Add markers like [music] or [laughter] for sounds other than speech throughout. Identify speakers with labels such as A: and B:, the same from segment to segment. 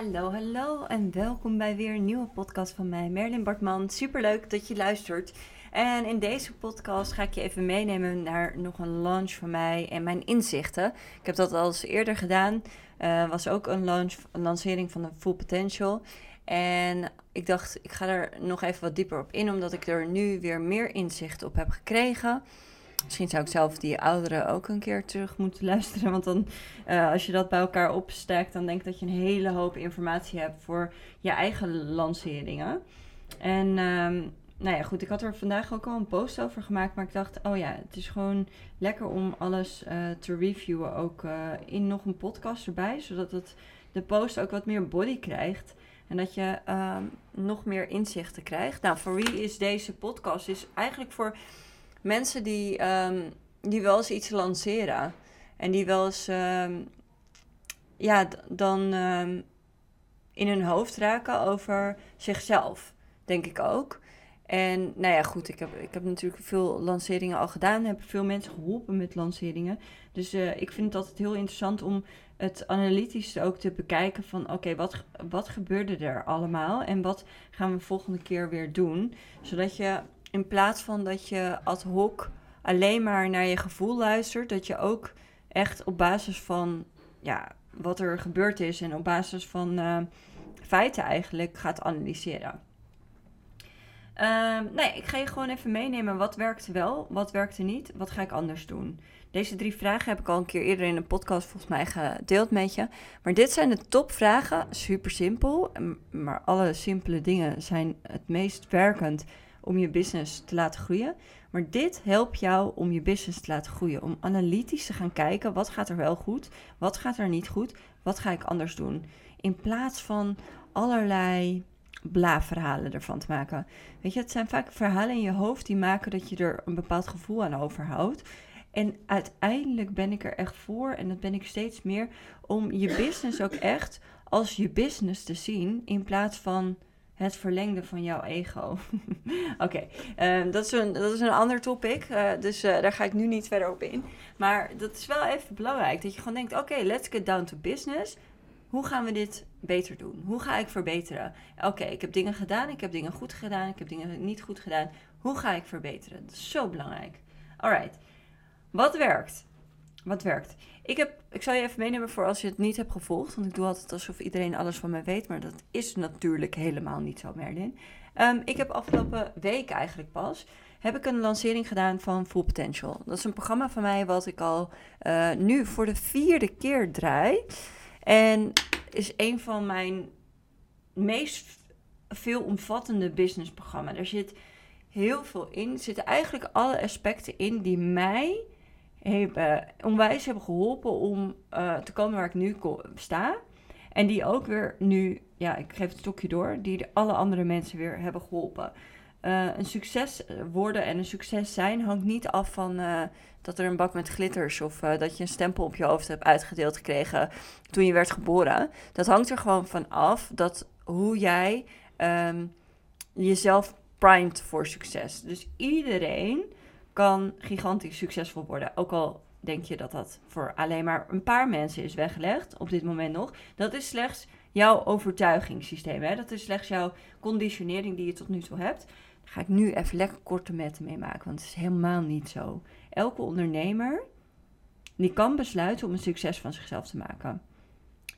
A: Hallo, hallo en welkom bij weer een nieuwe podcast van mij, Merlin Bartman. Superleuk dat je luistert. En in deze podcast ga ik je even meenemen naar nog een launch van mij en mijn inzichten. Ik heb dat al eens eerder gedaan. Uh, was ook een, launch, een lancering van de Full Potential. En ik dacht, ik ga er nog even wat dieper op in, omdat ik er nu weer meer inzicht op heb gekregen. Misschien zou ik zelf die ouderen ook een keer terug moeten [laughs] luisteren. Want dan, uh, als je dat bij elkaar opstekt, dan denk ik dat je een hele hoop informatie hebt voor je eigen lanceringen. En um, nou ja, goed, ik had er vandaag ook al een post over gemaakt. Maar ik dacht, oh ja, het is gewoon lekker om alles uh, te reviewen. Ook uh, in nog een podcast erbij. Zodat het, de post ook wat meer body krijgt. En dat je um, nog meer inzichten krijgt. Nou, voor wie is deze podcast? Is eigenlijk voor mensen die, um, die wel eens iets lanceren. En die wel eens, um, ja, dan um, in hun hoofd raken over zichzelf, denk ik ook. En nou ja, goed, ik heb, ik heb natuurlijk veel lanceringen al gedaan. Heb veel mensen geholpen met lanceringen. Dus uh, ik vind het altijd heel interessant om het analytisch ook te bekijken van... oké, wat, wat gebeurde er allemaal? En wat gaan we volgende keer weer doen? Zodat je in plaats van dat je ad hoc alleen maar naar je gevoel luistert, dat je ook echt op basis van ja, wat er gebeurd is en op basis van uh, feiten eigenlijk gaat analyseren. Uh, nee, ik ga je gewoon even meenemen. Wat werkte wel, wat werkte niet, wat ga ik anders doen? Deze drie vragen heb ik al een keer eerder in een podcast volgens mij gedeeld met je. Maar dit zijn de topvragen, super simpel. Maar alle simpele dingen zijn het meest werkend om je business te laten groeien. Maar dit helpt jou om je business te laten groeien. Om analytisch te gaan kijken, wat gaat er wel goed, wat gaat er niet goed, wat ga ik anders doen. In plaats van allerlei bla-verhalen ervan te maken. Weet je, het zijn vaak verhalen in je hoofd die maken dat je er een bepaald gevoel aan overhoudt. En uiteindelijk ben ik er echt voor, en dat ben ik steeds meer, om je business ook echt als je business te zien in plaats van het verlengde van jouw ego. [laughs] Oké, okay. dat, is een, dat is een ander topic. Uh, dus uh, daar ga ik nu niet verder op in. Maar dat is wel even belangrijk. Dat je gewoon denkt: oké, let's get down to business. Hoe gaan we dit beter doen? Hoe ga ik verbeteren? Oké, ik heb dingen gedaan, ik heb dingen goed gedaan, ik heb dingen niet goed gedaan. Hoe ga ik verbeteren? Dat is zo belangrijk. Alright, wat werkt? Wat werkt? Ik, heb, ik zal je even meenemen voor als je het niet hebt gevolgd. Want ik doe altijd alsof iedereen alles van mij weet. Maar dat is natuurlijk helemaal niet zo, Merlin. Um, ik heb afgelopen week eigenlijk pas... heb ik een lancering gedaan van Full Potential. Dat is een programma van mij wat ik al uh, nu voor de vierde keer draai. En is een van mijn meest veelomvattende businessprogramma's. Er zit heel veel in. Er zitten eigenlijk alle aspecten in die mij hebben, onwijs hebben geholpen om uh, te komen waar ik nu sta. En die ook weer nu, ja, ik geef het stokje door, die alle andere mensen weer hebben geholpen. Uh, een succes worden en een succes zijn hangt niet af van dat er een bak met glitters of dat je een stempel op je hoofd hebt uitgedeeld gekregen toen je werd geboren. Dat hangt er gewoon van af dat hoe jij um, jezelf primed voor succes. Dus iedereen kan gigantisch succesvol worden. Ook al denk je dat dat voor alleen maar een paar mensen is weggelegd, op dit moment nog. Dat is slechts jouw overtuigingssysteem. Hè? Dat is slechts jouw conditionering die je tot nu toe hebt. Daar ga ik nu even lekker korte metten mee maken, want het is helemaal niet zo. Elke ondernemer die kan besluiten om een succes van zichzelf te maken.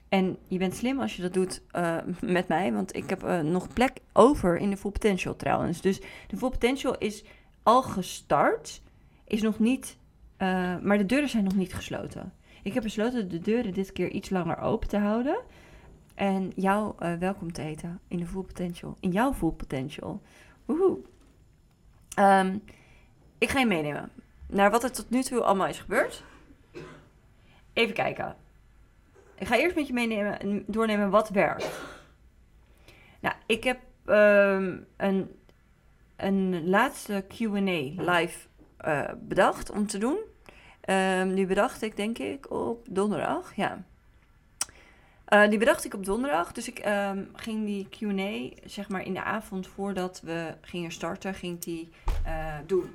A: En je bent slim als je dat doet uh, met mij, want ik heb uh, nog plek over in de Full Potential trouwens. Dus de Full Potential is al gestart, is nog niet, uh, maar de deuren zijn nog niet gesloten. Ik heb besloten de deuren dit keer iets langer open te houden. En jou uh, welkom te heten in de Full Potential. In jouw Full Potential. Woehoe. Um, ik ga je meenemen naar wat er tot nu toe allemaal is gebeurd. Even kijken. Ik ga eerst met je meenemen, doornemen wat werkt. Nou, ik heb um, een een laatste QA live uh, bedacht om te doen. Um, die bedacht ik denk ik op donderdag. Ja. Uh, die bedacht ik op donderdag. Dus ik um, ging die QA, zeg maar in de avond voordat we gingen starten, ging die uh, doen.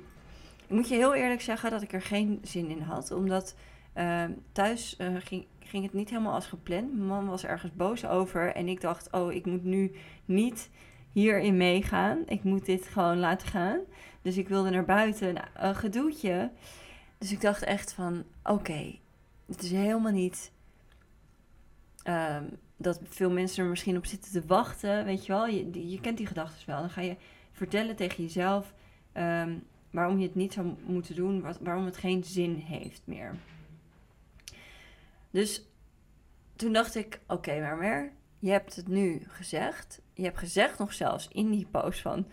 A: Ik moet je heel eerlijk zeggen dat ik er geen zin in had. Omdat Ehm, thuis eh, ging, ging het niet helemaal als gepland. Mijn man was ergens boos over. En ik dacht, oh, ik moet nu niet hierin meegaan. Ik moet dit gewoon laten gaan. Dus ik wilde naar buiten, nou, een gedoetje. Dus ik dacht echt van, oké, het is helemaal niet ehm, dat veel mensen er misschien op zitten te wachten. Weet je wel, je, je kent die gedachten wel. Dan ga je vertellen tegen jezelf ehm, waarom je het niet zou moeten doen, waarom het geen zin heeft meer. Dus toen dacht ik, oké, maar meer, je hebt het nu gezegd. Je hebt gezegd nog zelfs in die post van,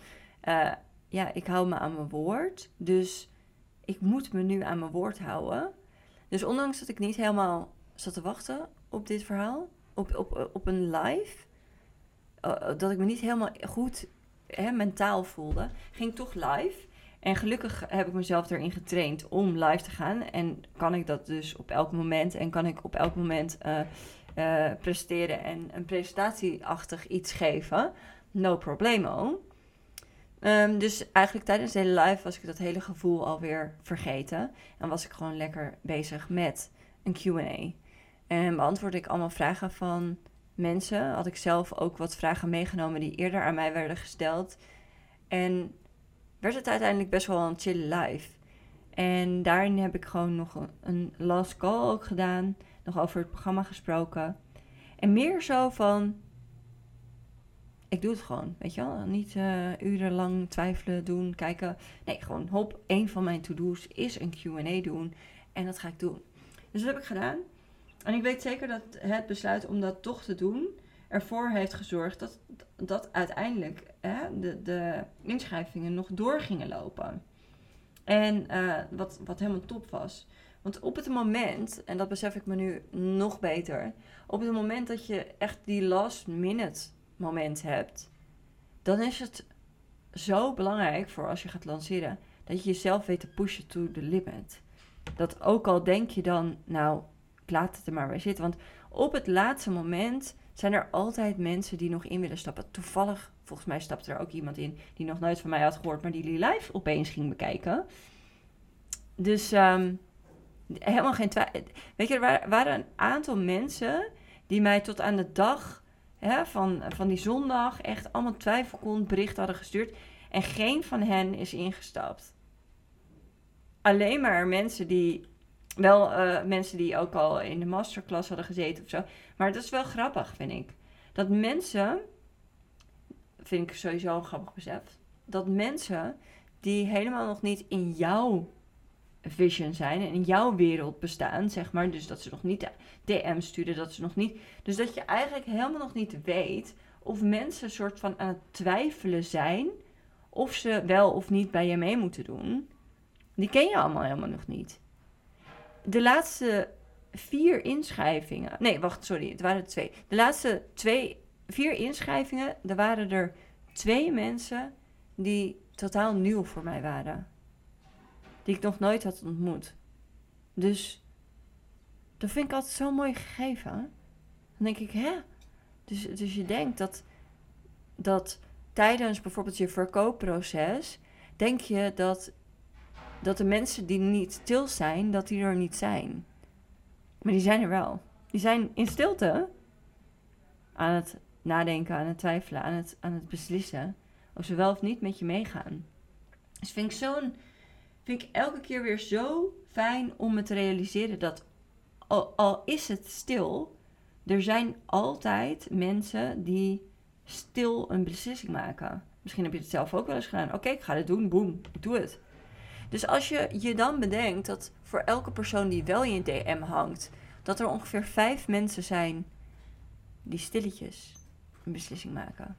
A: uh, ja, ik hou me aan mijn woord. Dus ik moet me nu aan mijn woord houden. Dus ondanks dat ik niet helemaal zat te wachten op dit verhaal, op, op, op een live, uh, dat ik me niet helemaal goed hè, mentaal voelde, ging ik toch live. En gelukkig heb ik mezelf erin getraind om live te gaan. En kan ik dat dus op elk moment. En kan ik op elk moment uh, presteren en een presentatieachtig iets geven. No problemo. Um, dus eigenlijk tijdens de hele live was ik dat hele gevoel alweer vergeten. En was ik gewoon lekker bezig met een QA. En beantwoordde ik allemaal vragen van mensen. Had ik zelf ook wat vragen meegenomen die eerder aan mij werden gesteld. En werd het uiteindelijk best wel een chill live. En daarin heb ik gewoon nog een, last call ook gedaan. Nog over het programma gesproken. En meer zo van. Ik doe het gewoon, weet je wel. Niet uh, urenlang twijfelen, doen, kijken. Nee, gewoon hop. Een van mijn to-do's is een QA doen. En dat ga ik doen. Dus dat heb ik gedaan. En ik weet zeker dat het besluit om dat toch te doen ervoor heeft gezorgd dat, dat uiteindelijk hè, de, de inschrijvingen nog door gingen lopen. En uh, wat, wat helemaal top was. Want op het moment, en dat besef ik me nu nog beter, op het moment dat je echt die last minute moment hebt, dan is het zo belangrijk voor als je gaat lanceren, dat je jezelf weet te pushen to the limit. Dat ook al denk je dan, nou, laat het er maar bij zitten. Want op het laatste moment zijn er altijd mensen die nog in willen stappen. Toevallig, volgens mij stapte er ook iemand in die nog nooit van mij had gehoord, maar die die live opeens ging bekijken. Dus um, helemaal geen twijfel. Weet je, er waren een aantal mensen die mij tot aan de dag hè, van, van die zondag echt allemaal twijfelkond bericht hadden gestuurd. En geen van hen is ingestapt. Alleen maar mensen die wel uh, mensen die ook al in de masterclass hadden gezeten of zo. Maar dat is wel grappig, vind ik. Dat mensen, vind ik sowieso een grappig besef, dat mensen die helemaal nog niet in jouw vision zijn en in jouw wereld bestaan, zeg maar. Dus dat ze nog niet DM sturen, dat ze nog niet. Dus dat je eigenlijk helemaal nog niet weet of mensen een soort van aan het twijfelen zijn of ze wel of niet bij je mee moeten doen. Die ken je allemaal helemaal nog niet de laatste vier inschrijvingen. Nee, wacht, sorry. Het waren twee. De laatste twee, vier inschrijvingen. Er waren er twee mensen die totaal nieuw voor mij waren. Die ik nog nooit had ontmoet. Dus dat vind ik altijd zo mooi gegeven. Dan denk ik, hè? Dus, dus je denkt dat, dat tijdens bijvoorbeeld je verkoopproces. Denk je dat dat de mensen die niet stil zijn, dat die er niet zijn. Maar die zijn er wel. Die zijn in stilte aan het nadenken, aan het twijfelen, aan het, aan het beslissen of ze wel of niet met je meegaan. Dus vind ik zo'n, vind ik elke keer weer zo fijn om me te realiseren dat al, is het stil, er zijn altijd mensen die stil een beslissing maken. Misschien heb je het zelf ook wel eens gedaan. Oké, ik ga dit doen, boem, doe het. Dus als je je dan bedenkt dat voor elke persoon die wel in je DM hangt, dat er ongeveer vijf mensen zijn die stilletjes een beslissing maken.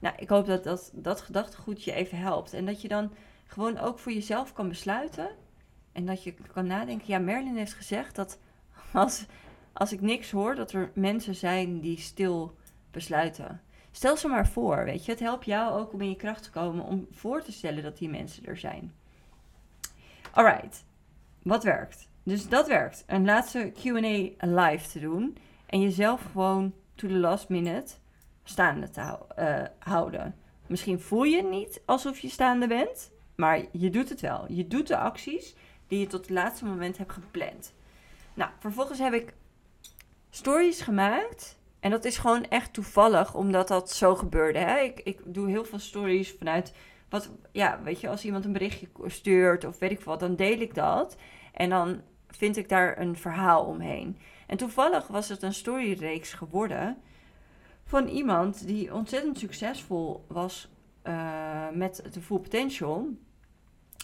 A: Nou, ik hoop dat dat, dat gedachtegoed je even helpt. En dat je dan gewoon ook voor jezelf kan besluiten. En dat je kan nadenken. Ja, Merlin heeft gezegd dat [laughs] als, als ik niks hoor, dat er mensen zijn die stil besluiten. Stel ze maar voor, weet je. Het helpt jou ook om in je kracht te komen om voor te stellen dat die mensen er zijn. Alright, wat werkt? Dus dat werkt. Een laatste QA live te doen. En jezelf gewoon to the last minute staande te uh, houden. Misschien voel je niet alsof je staande bent. Maar je doet het wel. Je doet de acties die je tot het laatste moment hebt gepland. Nou, vervolgens heb ik stories gemaakt. En dat is gewoon echt toevallig, omdat dat zo gebeurde. Hè? Ik, ik doe heel veel stories vanuit wat, ja, weet je, als iemand een berichtje stuurt of weet ik wat, dan deel ik dat. En dan vind ik daar een verhaal omheen. En toevallig was het een storyreeks geworden van iemand die ontzettend succesvol was uh, met de Full Potential.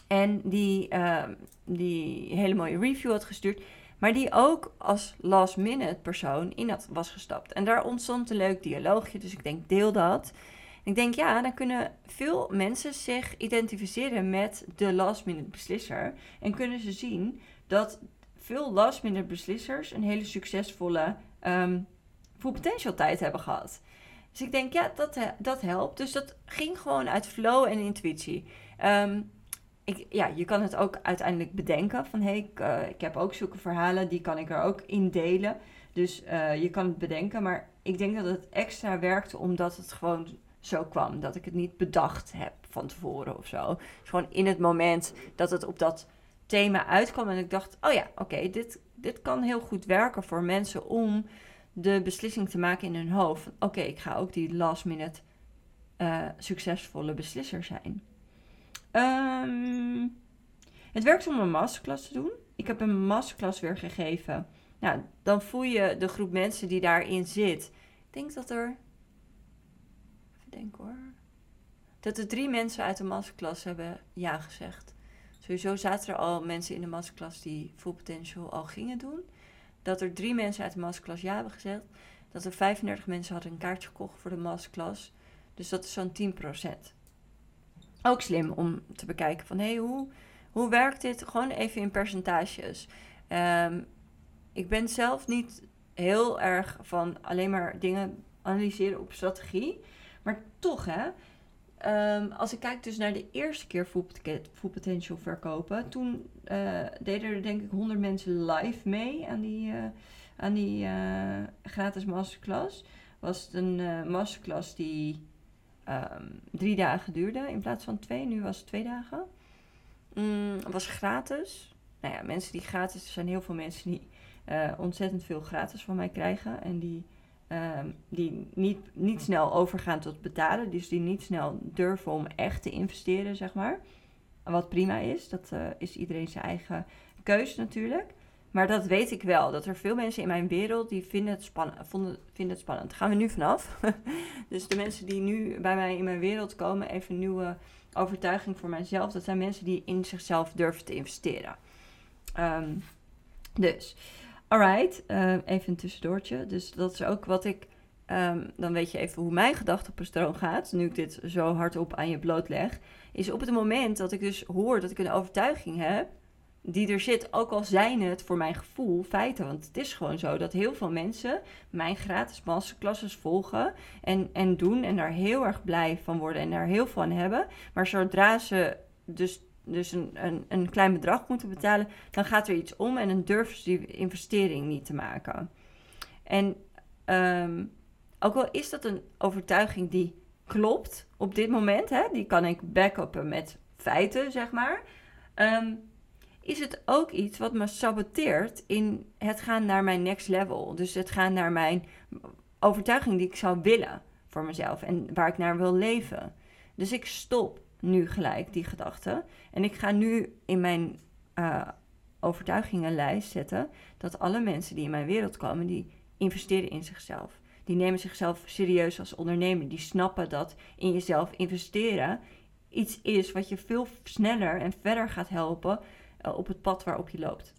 A: En die, uh, die hele mooie review had gestuurd. Maar die ook als last minute persoon in dat was gestapt. En daar ontstond een leuk dialoogje. Dus ik denk, deel dat. ik denk, ja, dan kunnen veel mensen zich identificeren met de last minute beslisser. En kunnen ze zien dat veel last minute beslissers een hele succesvolle um, full potential tijd hebben gehad. Dus ik denk, ja, dat, dat helpt. Dus dat ging gewoon uit flow en intuïtie. Ehm, ik, ja, je kan het ook uiteindelijk bedenken van hé, hey, ik, uh, ik heb ook zulke verhalen, die kan ik er ook in delen. Dus uh, je kan het bedenken, maar ik denk dat het extra werkte omdat het gewoon zo kwam. Dat ik het niet bedacht heb van tevoren of zo. Gewoon in het moment dat het op dat thema uitkwam en ik dacht, oh ja, oké, dit, dit kan heel goed werken voor mensen om de beslissing te maken in hun hoofd. Oké, ik ga ook die last minute uh, succesvolle beslisser zijn. Um, het werkt om een masterclass te doen. Ik heb een masterclass weer gegeven. Nou, dan voel je de groep mensen die daarin zit. Ik denk dat er. Even denken hoor. Dat er drie mensen uit de masterclass hebben ja gezegd. Sowieso zaten er al mensen in de masterclass die Full Potential al gingen doen. Dat er drie mensen uit de masterclass ja hebben gezegd. Dat er 35 mensen hadden een kaartje gekocht voor de masterclass. Dus dat is zo'n 10% ook slim om te bekijken van hé, hey, hoe, hoe werkt dit? Gewoon even in percentages. Um, ik ben zelf niet heel erg van alleen maar dingen analyseren op strategie. Maar toch hè, um, als ik kijk dus naar de eerste keer Full, Potential verkopen. Toen uh, deden er denk ik 100 mensen live mee aan die, uh, aan die uh, gratis masterclass. Was het een masterclass die um, drie dagen duurde in plaats van twee. Nu was het twee dagen. Mm, het was gratis. Nou ja, mensen die gratis, er zijn heel veel mensen die ontzettend veel gratis van mij krijgen. En die, um, die niet, niet snel overgaan tot betalen. Dus die niet snel durven om echt te investeren, zeg maar. Wat prima is, dat uh, is iedereen zijn eigen keuze natuurlijk. Maar dat weet ik wel. Dat er veel mensen in mijn wereld die vinden het, spann vonden, vinden het spannend. Daar gaan we nu vanaf. [laughs] dus de mensen die nu bij mij in mijn wereld komen, even een nieuwe overtuiging voor mijzelf. Dat zijn mensen die in zichzelf durven te investeren. Um, dus, alright. Uh, even een tussendoortje. Dus dat is ook wat ik. Um, dan weet je even hoe mijn gedachtepatroon gaat. Nu ik dit zo hardop aan je blootleg. Is op het moment dat ik dus hoor dat ik een overtuiging heb die er zit, ook al zijn het voor mijn gevoel feiten. Want het is gewoon zo dat heel veel mensen mijn gratis masterclasses volgen en, en doen en daar heel erg blij van worden en daar heel aan hebben. Maar zodra ze dus, dus een, een, een klein bedrag moeten betalen, dan gaat er iets om en dan durven ze die investering niet te maken. En um, ook al is dat een overtuiging die klopt op dit moment, hè, die kan ik backuppen met feiten, zeg maar. Um, is het ook iets wat me saboteert in het gaan naar mijn next level. Dus het gaan naar mijn overtuiging die ik zou willen voor mezelf en waar ik naar wil leven. Dus ik stop nu gelijk die gedachte en ik ga nu in mijn uh, overtuigingenlijst zetten dat alle mensen die in mijn wereld komen, die investeren in zichzelf. Die nemen zichzelf serieus als ondernemer. Die snappen dat in jezelf investeren iets is wat je veel sneller en verder gaat helpen uh, op het pad waarop je loopt.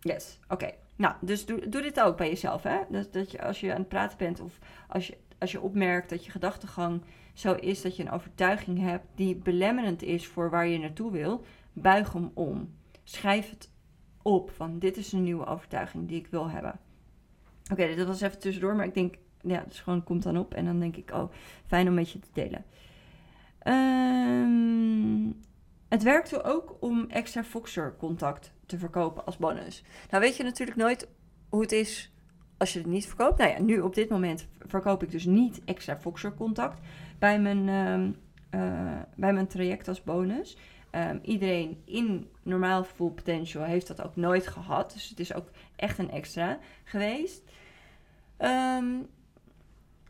A: Yes, oké. Nou, dus doe, doe dit ook bij jezelf. Hè? Dat, dat je als je aan het praten bent of als je, als je opmerkt dat je gedachtegang zo is dat je een overtuiging hebt die belemmerend is voor waar je naartoe wil, buig hem om. Schrijf het op van dit is een nieuwe overtuiging die ik wil hebben. Oké, dat was even tussendoor, maar ik denk, ja, dus gewoon komt dan op en dan denk ik, oh, fijn om met je te delen. Um, het werkte ook om extra Foxer contact te verkopen als bonus. Nou weet je natuurlijk nooit hoe het is als je het niet verkoopt. Nou ja, nu op dit moment verkoop ik dus niet extra Foxer contact bij mijn, uh, uh, bij mijn traject als bonus. ehm, iedereen in normaal full potential heeft dat ook nooit gehad. Dus het is ook echt een extra geweest. Ehm,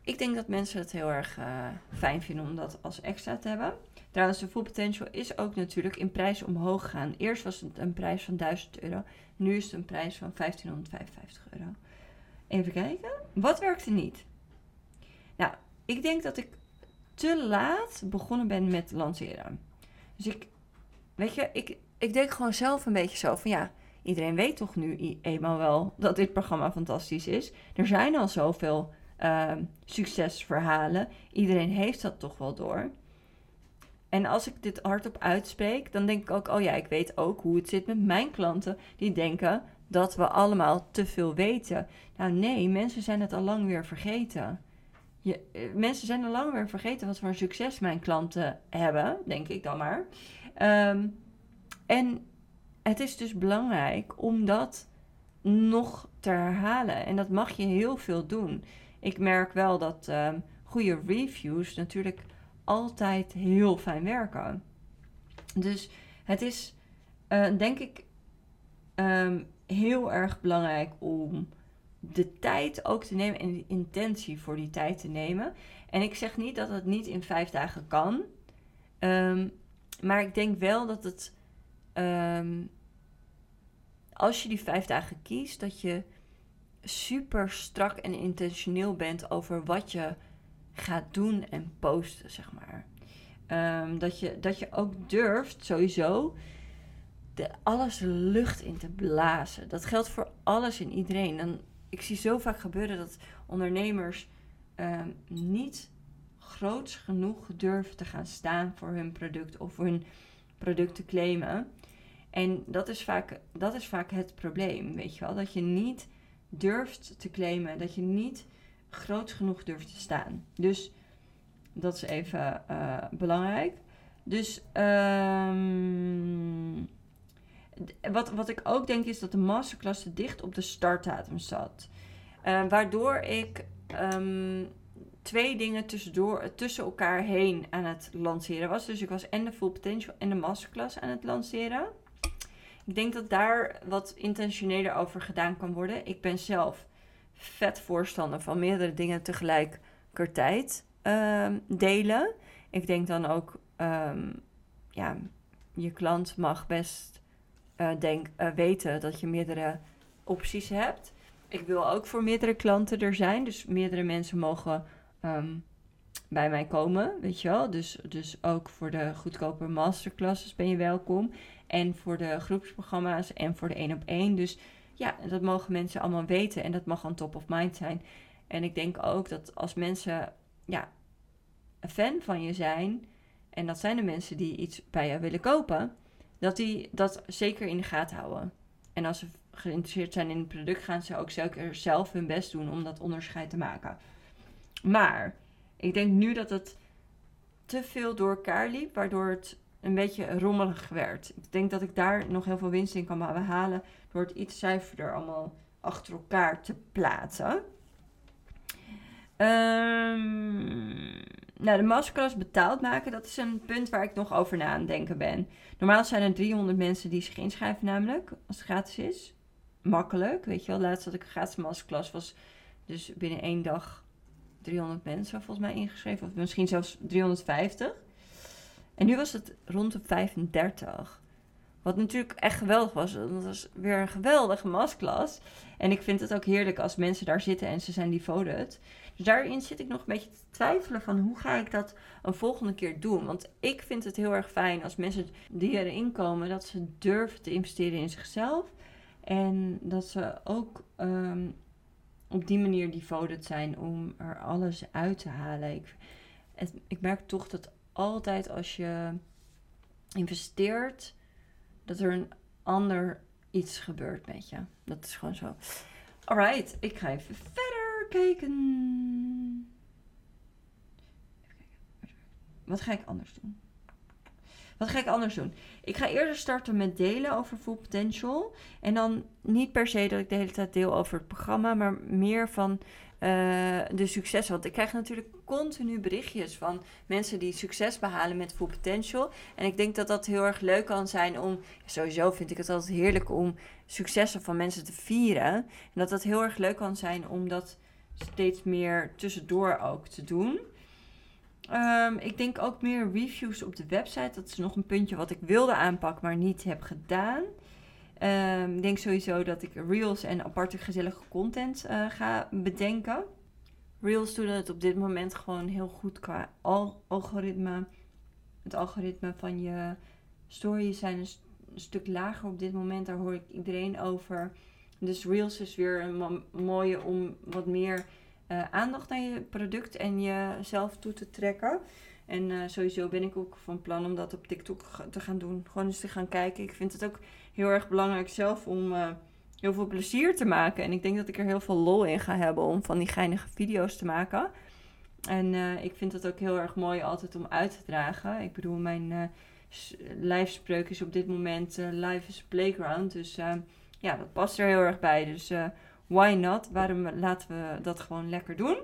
A: ik denk dat mensen het heel erg uh, fijn vinden om dat als extra te hebben. Trouwens, de Full Potential is ook natuurlijk in prijs omhoog gegaan. Eerst was het een prijs van 1000 euro. Nu is het een prijs van 1555 euro. Even kijken. Wat werkte niet? Nou, ik denk dat ik te laat begonnen ben met lanceren. Dus ik, weet je, ik, ik denk gewoon zelf een beetje zo van ja, iedereen weet toch nu eenmaal wel dat dit programma fantastisch is. Er zijn al zoveel uh, succesverhalen. Iedereen heeft dat toch wel door. En als ik dit hardop uitspreek, dan denk ik ook, oh ja, ik weet ook hoe het zit met mijn klanten die denken dat we allemaal te veel weten. Nou nee, mensen zijn het al lang weer vergeten. Je, eh, mensen zijn al lang weer vergeten wat voor succes mijn klanten hebben, denk ik dan maar. Ehm, en het is dus belangrijk om dat nog te herhalen. En dat mag je heel veel doen. Ik merk wel dat um, goede reviews natuurlijk altijd heel fijn werken. Dus het is, uh, denk ik, um, heel erg belangrijk om de tijd ook te nemen en de intentie voor die tijd te nemen. En ik zeg niet dat het niet in vijf dagen kan. Um, maar ik denk wel dat het. Um, als je die vijf dagen kiest, dat je super strak en intentioneel bent over wat je gaat doen en posten, zeg maar. Um, dat, je, dat je ook durft, sowieso, de, alles lucht in te blazen. Dat geldt voor alles en iedereen. Dan, ik zie zo vaak gebeuren dat ondernemers um, niet groots genoeg durven te gaan staan voor hun product of hun product te claimen. En dat is vaak, dat is vaak het probleem, weet je wel. Dat je niet durft te claimen, dat je niet groot genoeg durft te staan. Dus dat is even uh, belangrijk. Dus um, wat, wat ik ook denk is dat de masterclass te dicht op de startdatum zat. Uh, waardoor ik um, twee dingen tussendoor, tussen elkaar heen aan het lanceren was. Dus ik was en de Full Potential en de masterclass aan het lanceren. Ik denk dat daar wat intentioneler over gedaan kan worden. Ik ben zelf vet voorstander van meerdere dingen tegelijkertijd um, delen. Ik denk dan ook, um, ja, je klant mag best uh, denk, uh, weten dat je meerdere opties hebt. Ik wil ook voor meerdere klanten er zijn. Dus meerdere mensen mogen um, bij mij komen, weet je wel. Dus, dus ook voor de goedkope masterclasses ben je welkom. En voor de groepsprogramma's en voor de één op één. Dus ja, dat mogen mensen allemaal weten en dat mag on top of mind zijn. En ik denk ook dat als mensen ja, een fan van je zijn, en dat zijn de mensen die iets bij je willen kopen, dat die dat zeker in de gaten houden. En als ze geïnteresseerd zijn in het product, gaan ze ook zeker zelf hun best doen om dat onderscheid te maken. Maar ik denk nu dat het te veel door elkaar liep, waardoor het een beetje rommelig werd. Ik denk dat ik daar nog heel veel winst in kan behalen door het iets zuiverder allemaal achter elkaar te plaatsen. Um, nou, de masterclass betaald maken, dat is een punt waar ik nog over na aan denken ben. Normaal zijn er 300 mensen die zich inschrijven namelijk, als het gratis is. Makkelijk, weet je wel. Laatst dat ik een gratis masterclass was, dus binnen één dag 300 mensen volgens mij ingeschreven. Of misschien zelfs 350. En nu was het rond de 35. Wat natuurlijk echt geweldig was. Dat was weer een geweldige masklas. En ik vind het ook heerlijk als mensen daar zitten en ze zijn devoted. Dus daarin zit ik nog een beetje te twijfelen van hoe ga ik dat een volgende keer doen. Want ik vind het heel erg fijn als mensen die erin komen, dat ze durven te investeren in zichzelf. En dat ze ook um, op die manier devoted zijn om er alles uit te halen. Ik, ik merk toch dat altijd als je investeert, dat er een ander iets gebeurt met je. Dat is gewoon zo. Alright, ik ga even verder kijken. Wat ga ik anders doen? Wat ga ik anders doen? Ik ga eerder starten met delen over Full Potential. En dan niet per se dat ik de hele tijd deel over het programma, maar meer van de successen. Want ik krijg natuurlijk continu berichtjes van mensen die succes behalen met full potential. En ik denk dat dat heel erg leuk kan zijn om. Sowieso vind ik het altijd heerlijk om successen van mensen te vieren. En dat dat heel erg leuk kan zijn om dat steeds meer tussendoor ook te doen. Ehm, ik denk ook meer reviews op de website. Dat is nog een puntje wat ik wilde aanpakken, maar niet heb gedaan. Um, ik denk sowieso dat ik reels en aparte gezellige content uh, ga bedenken. Reels doen het op dit moment gewoon heel goed qua al algoritme. Het algoritme van je stories zijn een, stuk lager op dit moment. Daar hoor ik iedereen over. Dus Reels is weer een mooie om wat meer uh, aandacht naar je product en jezelf toe te trekken. En uh, sowieso ben ik ook van plan om dat op TikTok te gaan doen. Gewoon eens te gaan kijken. Ik vind het ook heel erg belangrijk zelf om uh, heel veel plezier te maken. En ik denk dat ik er heel veel lol in ga hebben om van die geinige video's te maken. En ik vind het ook heel erg mooi altijd om uit te dragen. Ik bedoel, mijn lijfspreuk is op dit moment life is playground. Dus ja, dat past er heel erg bij. Dus why not? Waarom laten we dat gewoon lekker doen?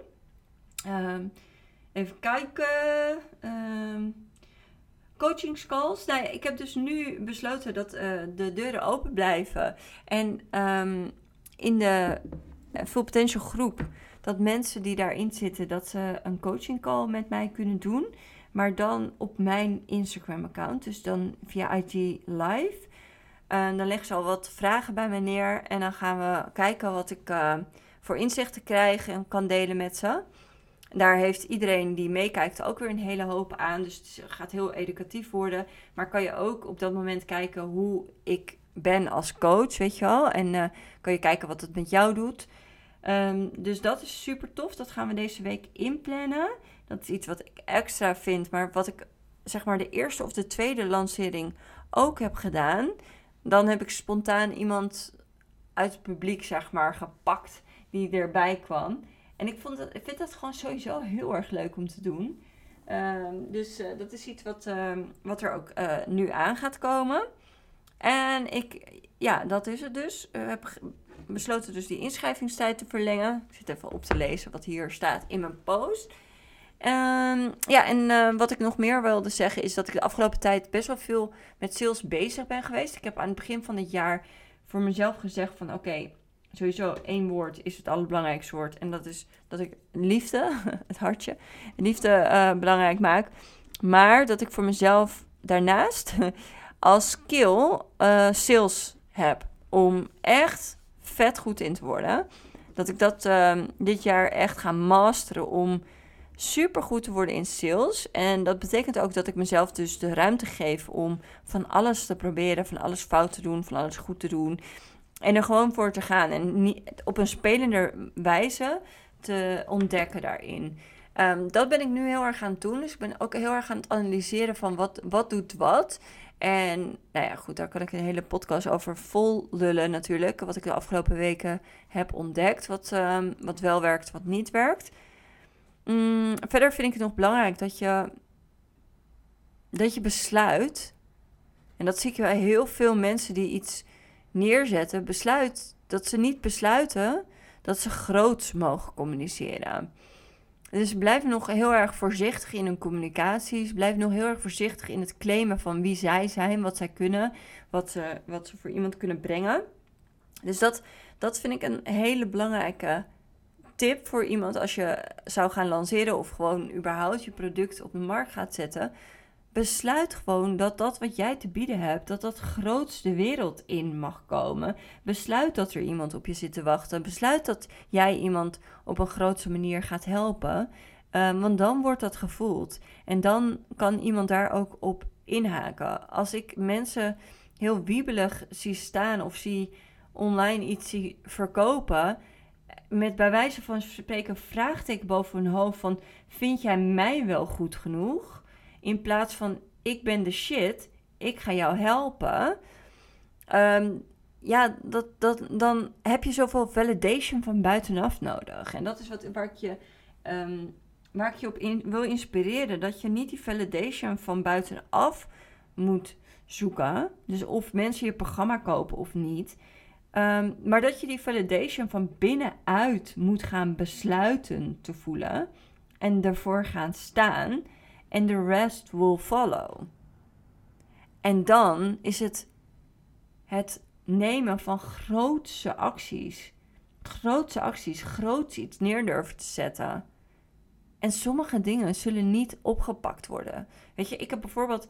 A: Um, even kijken. Um, coaching calls. Nou, ik heb dus nu besloten dat uh, de deuren open blijven. En um, in de eh, Full Potential groep, dat mensen die daarin zitten, dat ze een coaching call met mij kunnen doen. Maar dan op mijn Instagram account. Dus dan via IG Live. Uh, dan leg ze al wat vragen bij me neer. En dan gaan we kijken wat ik uh, voor inzichten krijg en kan delen met ze. Daar heeft iedereen die meekijkt ook weer een hele hoop aan. Dus het gaat heel educatief worden. Maar kan je ook op dat moment kijken hoe ik ben als coach, weet je wel. En uh, kan je kijken wat het met jou doet. Um, dus dat is super tof. Dat gaan we deze week inplannen. Dat is iets wat ik extra vind. Maar wat ik zeg maar de eerste of de tweede lancering ook heb gedaan dan heb ik spontaan iemand uit het publiek, zeg maar, gepakt die erbij kwam. En ik, vond dat, ik vind dat gewoon sowieso heel erg leuk om te doen. Ehm, dus uh, dat is iets wat, uh, wat er ook uh, nu aan gaat komen. En ik, ja, dat is het dus. Ik heb besloten dus die inschrijvingstijd te verlengen. Ik zit even op te lezen wat hier staat in mijn post. Um, ja, en uh, wat ik nog meer wilde zeggen is dat ik de afgelopen tijd best wel veel met sales bezig ben geweest. Ik heb aan het begin van dit jaar voor mezelf gezegd van oké, sowieso één woord is het allerbelangrijkste woord. En dat is dat ik liefde, [laughs] het hartje, liefde uh, belangrijk maak. Maar dat ik voor mezelf daarnaast [laughs] als skill uh, sales heb. Om echt vet goed in te worden. Dat ik dat ehm, dit jaar echt ga masteren om super goed te worden in sales. En dat betekent ook dat ik mezelf dus de ruimte geef om van alles te proberen, van alles fout te doen, van alles goed te doen. En er gewoon voor te gaan en niet, op een spelende wijze te ontdekken daarin. Um, dat ben ik nu heel erg aan het doen. Dus ik ben ook heel erg aan het analyseren van wat, wat doet wat. En nou ja, goed, daar kan ik een hele podcast over vol lullen natuurlijk. Wat ik de afgelopen weken heb ontdekt. Wat, um, wat wel werkt, wat niet werkt. Mm, verder vind ik het nog belangrijk dat je, dat je besluit. En dat zie ik bij heel veel mensen die iets neerzetten. Besluit dat ze niet besluiten dat ze groots mogen communiceren. Dus blijf nog heel erg voorzichtig in hun communicaties. Blijf nog heel erg voorzichtig in het claimen van wie zij zijn, wat zij kunnen, wat ze, wat ze voor iemand kunnen brengen. Dus dat, dat vind ik een hele belangrijke tip voor iemand als je zou gaan lanceren of gewoon überhaupt je product op de markt gaat zetten. Besluit gewoon dat dat wat jij te bieden hebt, dat dat grootste wereld in mag komen. Besluit dat er iemand op je zit te wachten. Besluit dat jij iemand op een grootste manier gaat helpen. Um, want dan wordt dat gevoeld. En dan kan iemand daar ook op inhaken. Als ik mensen heel wiebelig zie staan of zie online iets verkopen met bij wijze van spreken ik boven hun hoofd van... vind jij mij wel goed genoeg? In plaats van ik ben de shit, ik ga jou helpen. Um, ja, dat, dat, dan heb je zoveel validation van buitenaf nodig. En dat is wat, waar ik je, um, waar ik je op in, wil inspireren. Dat je niet die validation van buitenaf moet zoeken. Dus of mensen je programma kopen of niet... Ehm, maar dat je die validation van binnenuit moet gaan besluiten te voelen en ervoor gaan staan en de rest will follow. En dan is het het nemen van grootse acties. Grootse acties, groots iets neer durven te zetten. En sommige dingen zullen niet opgepakt worden. Weet je, ik heb bijvoorbeeld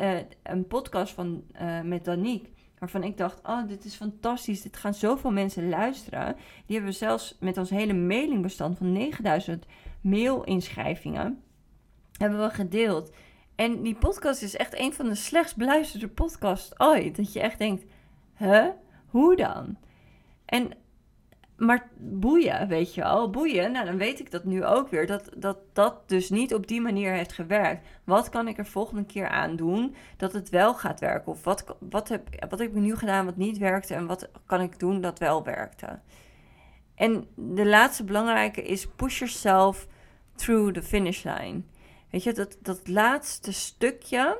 A: uh, een podcast van, uh, met Danique. Waarvan ik dacht, oh, dit is fantastisch. Dit gaan zoveel mensen luisteren. Die hebben we zelfs met ons hele mailingbestand van 9000 mailinschrijvingen. Hebben we gedeeld. En die podcast is echt een van de slechtst beluisterde podcasts ooit. Dat je echt denkt, huh? Hoe dan? En maar boeien, weet je wel, boeien. Nou, dan weet ik dat nu ook weer. Dat, dat dat dus niet op die manier heeft gewerkt. Wat kan ik er volgende keer aan doen dat het wel gaat werken? Of wat, wat, heb, wat heb ik nu gedaan wat niet werkte? En wat kan ik doen dat wel werkte? En de laatste belangrijke is push yourself through the finish line. Weet je, dat, dat laatste stukje,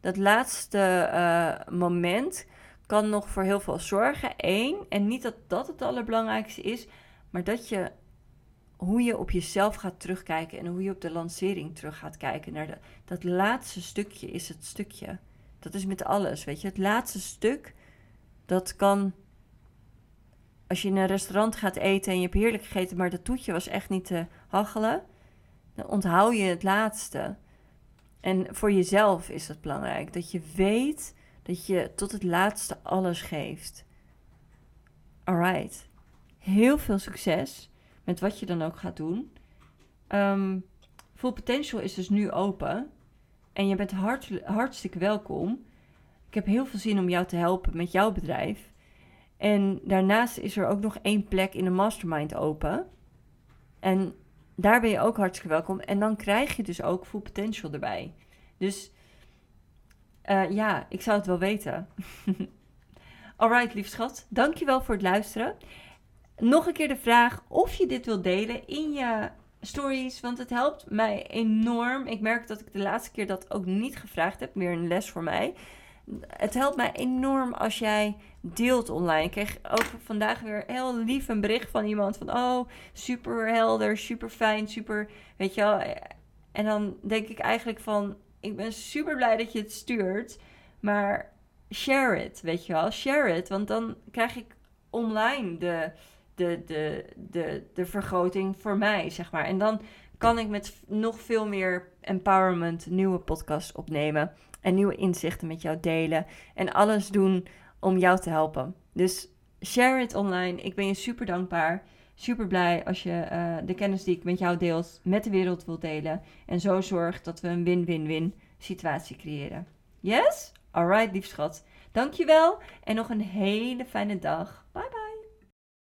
A: dat laatste uh, moment kan nog voor heel veel zorgen. Eén, en niet dat dat het allerbelangrijkste is, maar dat je hoe je op jezelf gaat terugkijken en hoe je op de lancering terug gaat kijken naar de, dat laatste stukje is het stukje. Dat is met alles, weet je. Het laatste stuk, dat kan als je in een restaurant gaat eten en je hebt heerlijk gegeten, maar dat toetje was echt niet te hachelen, dan onthoud je het laatste. En voor jezelf is het belangrijk dat je weet dat je tot het laatste alles geeft. Alright. Heel veel succes met wat je dan ook gaat doen. Um, Full Potential is dus nu open. En je bent hart, hartstikke welkom. Ik heb heel veel zin om jou te helpen met jouw bedrijf. En daarnaast is er ook nog één plek in de mastermind open. En daar ben je ook hartstikke welkom. En dan krijg je dus ook Full Potential erbij. Dus uh, ja, ik zou het wel weten. [laughs] Alright, lief schat. Dankjewel voor het luisteren. Nog een keer de vraag of je dit wilt delen in je stories, want het helpt mij enorm. Ik merk dat ik de laatste keer dat ook niet gevraagd heb, meer een les voor mij. Het helpt mij enorm als jij deelt online. Ik kreeg ook vandaag weer heel lief een bericht van iemand van... Oh, super helder, super fijn, super... Weet je wel. En dan denk ik eigenlijk van ik ben super blij dat je het stuurt. Maar share it, weet je wel. Share it, want dan krijg ik online de, de, de, de, de vergroting voor mij, zeg maar. En dan kan ik met nog veel meer empowerment nieuwe podcasts opnemen. En nieuwe inzichten met jou delen. En alles doen om jou te helpen. Dus share it online. Ik ben je super dankbaar super blij als je uh, de kennis die ik met jou deel met de wereld wilt delen. En zo zorgt dat we een win-win-win situatie creëren. Yes? Alright, lief schat. Dankjewel en nog een hele fijne dag. Bye!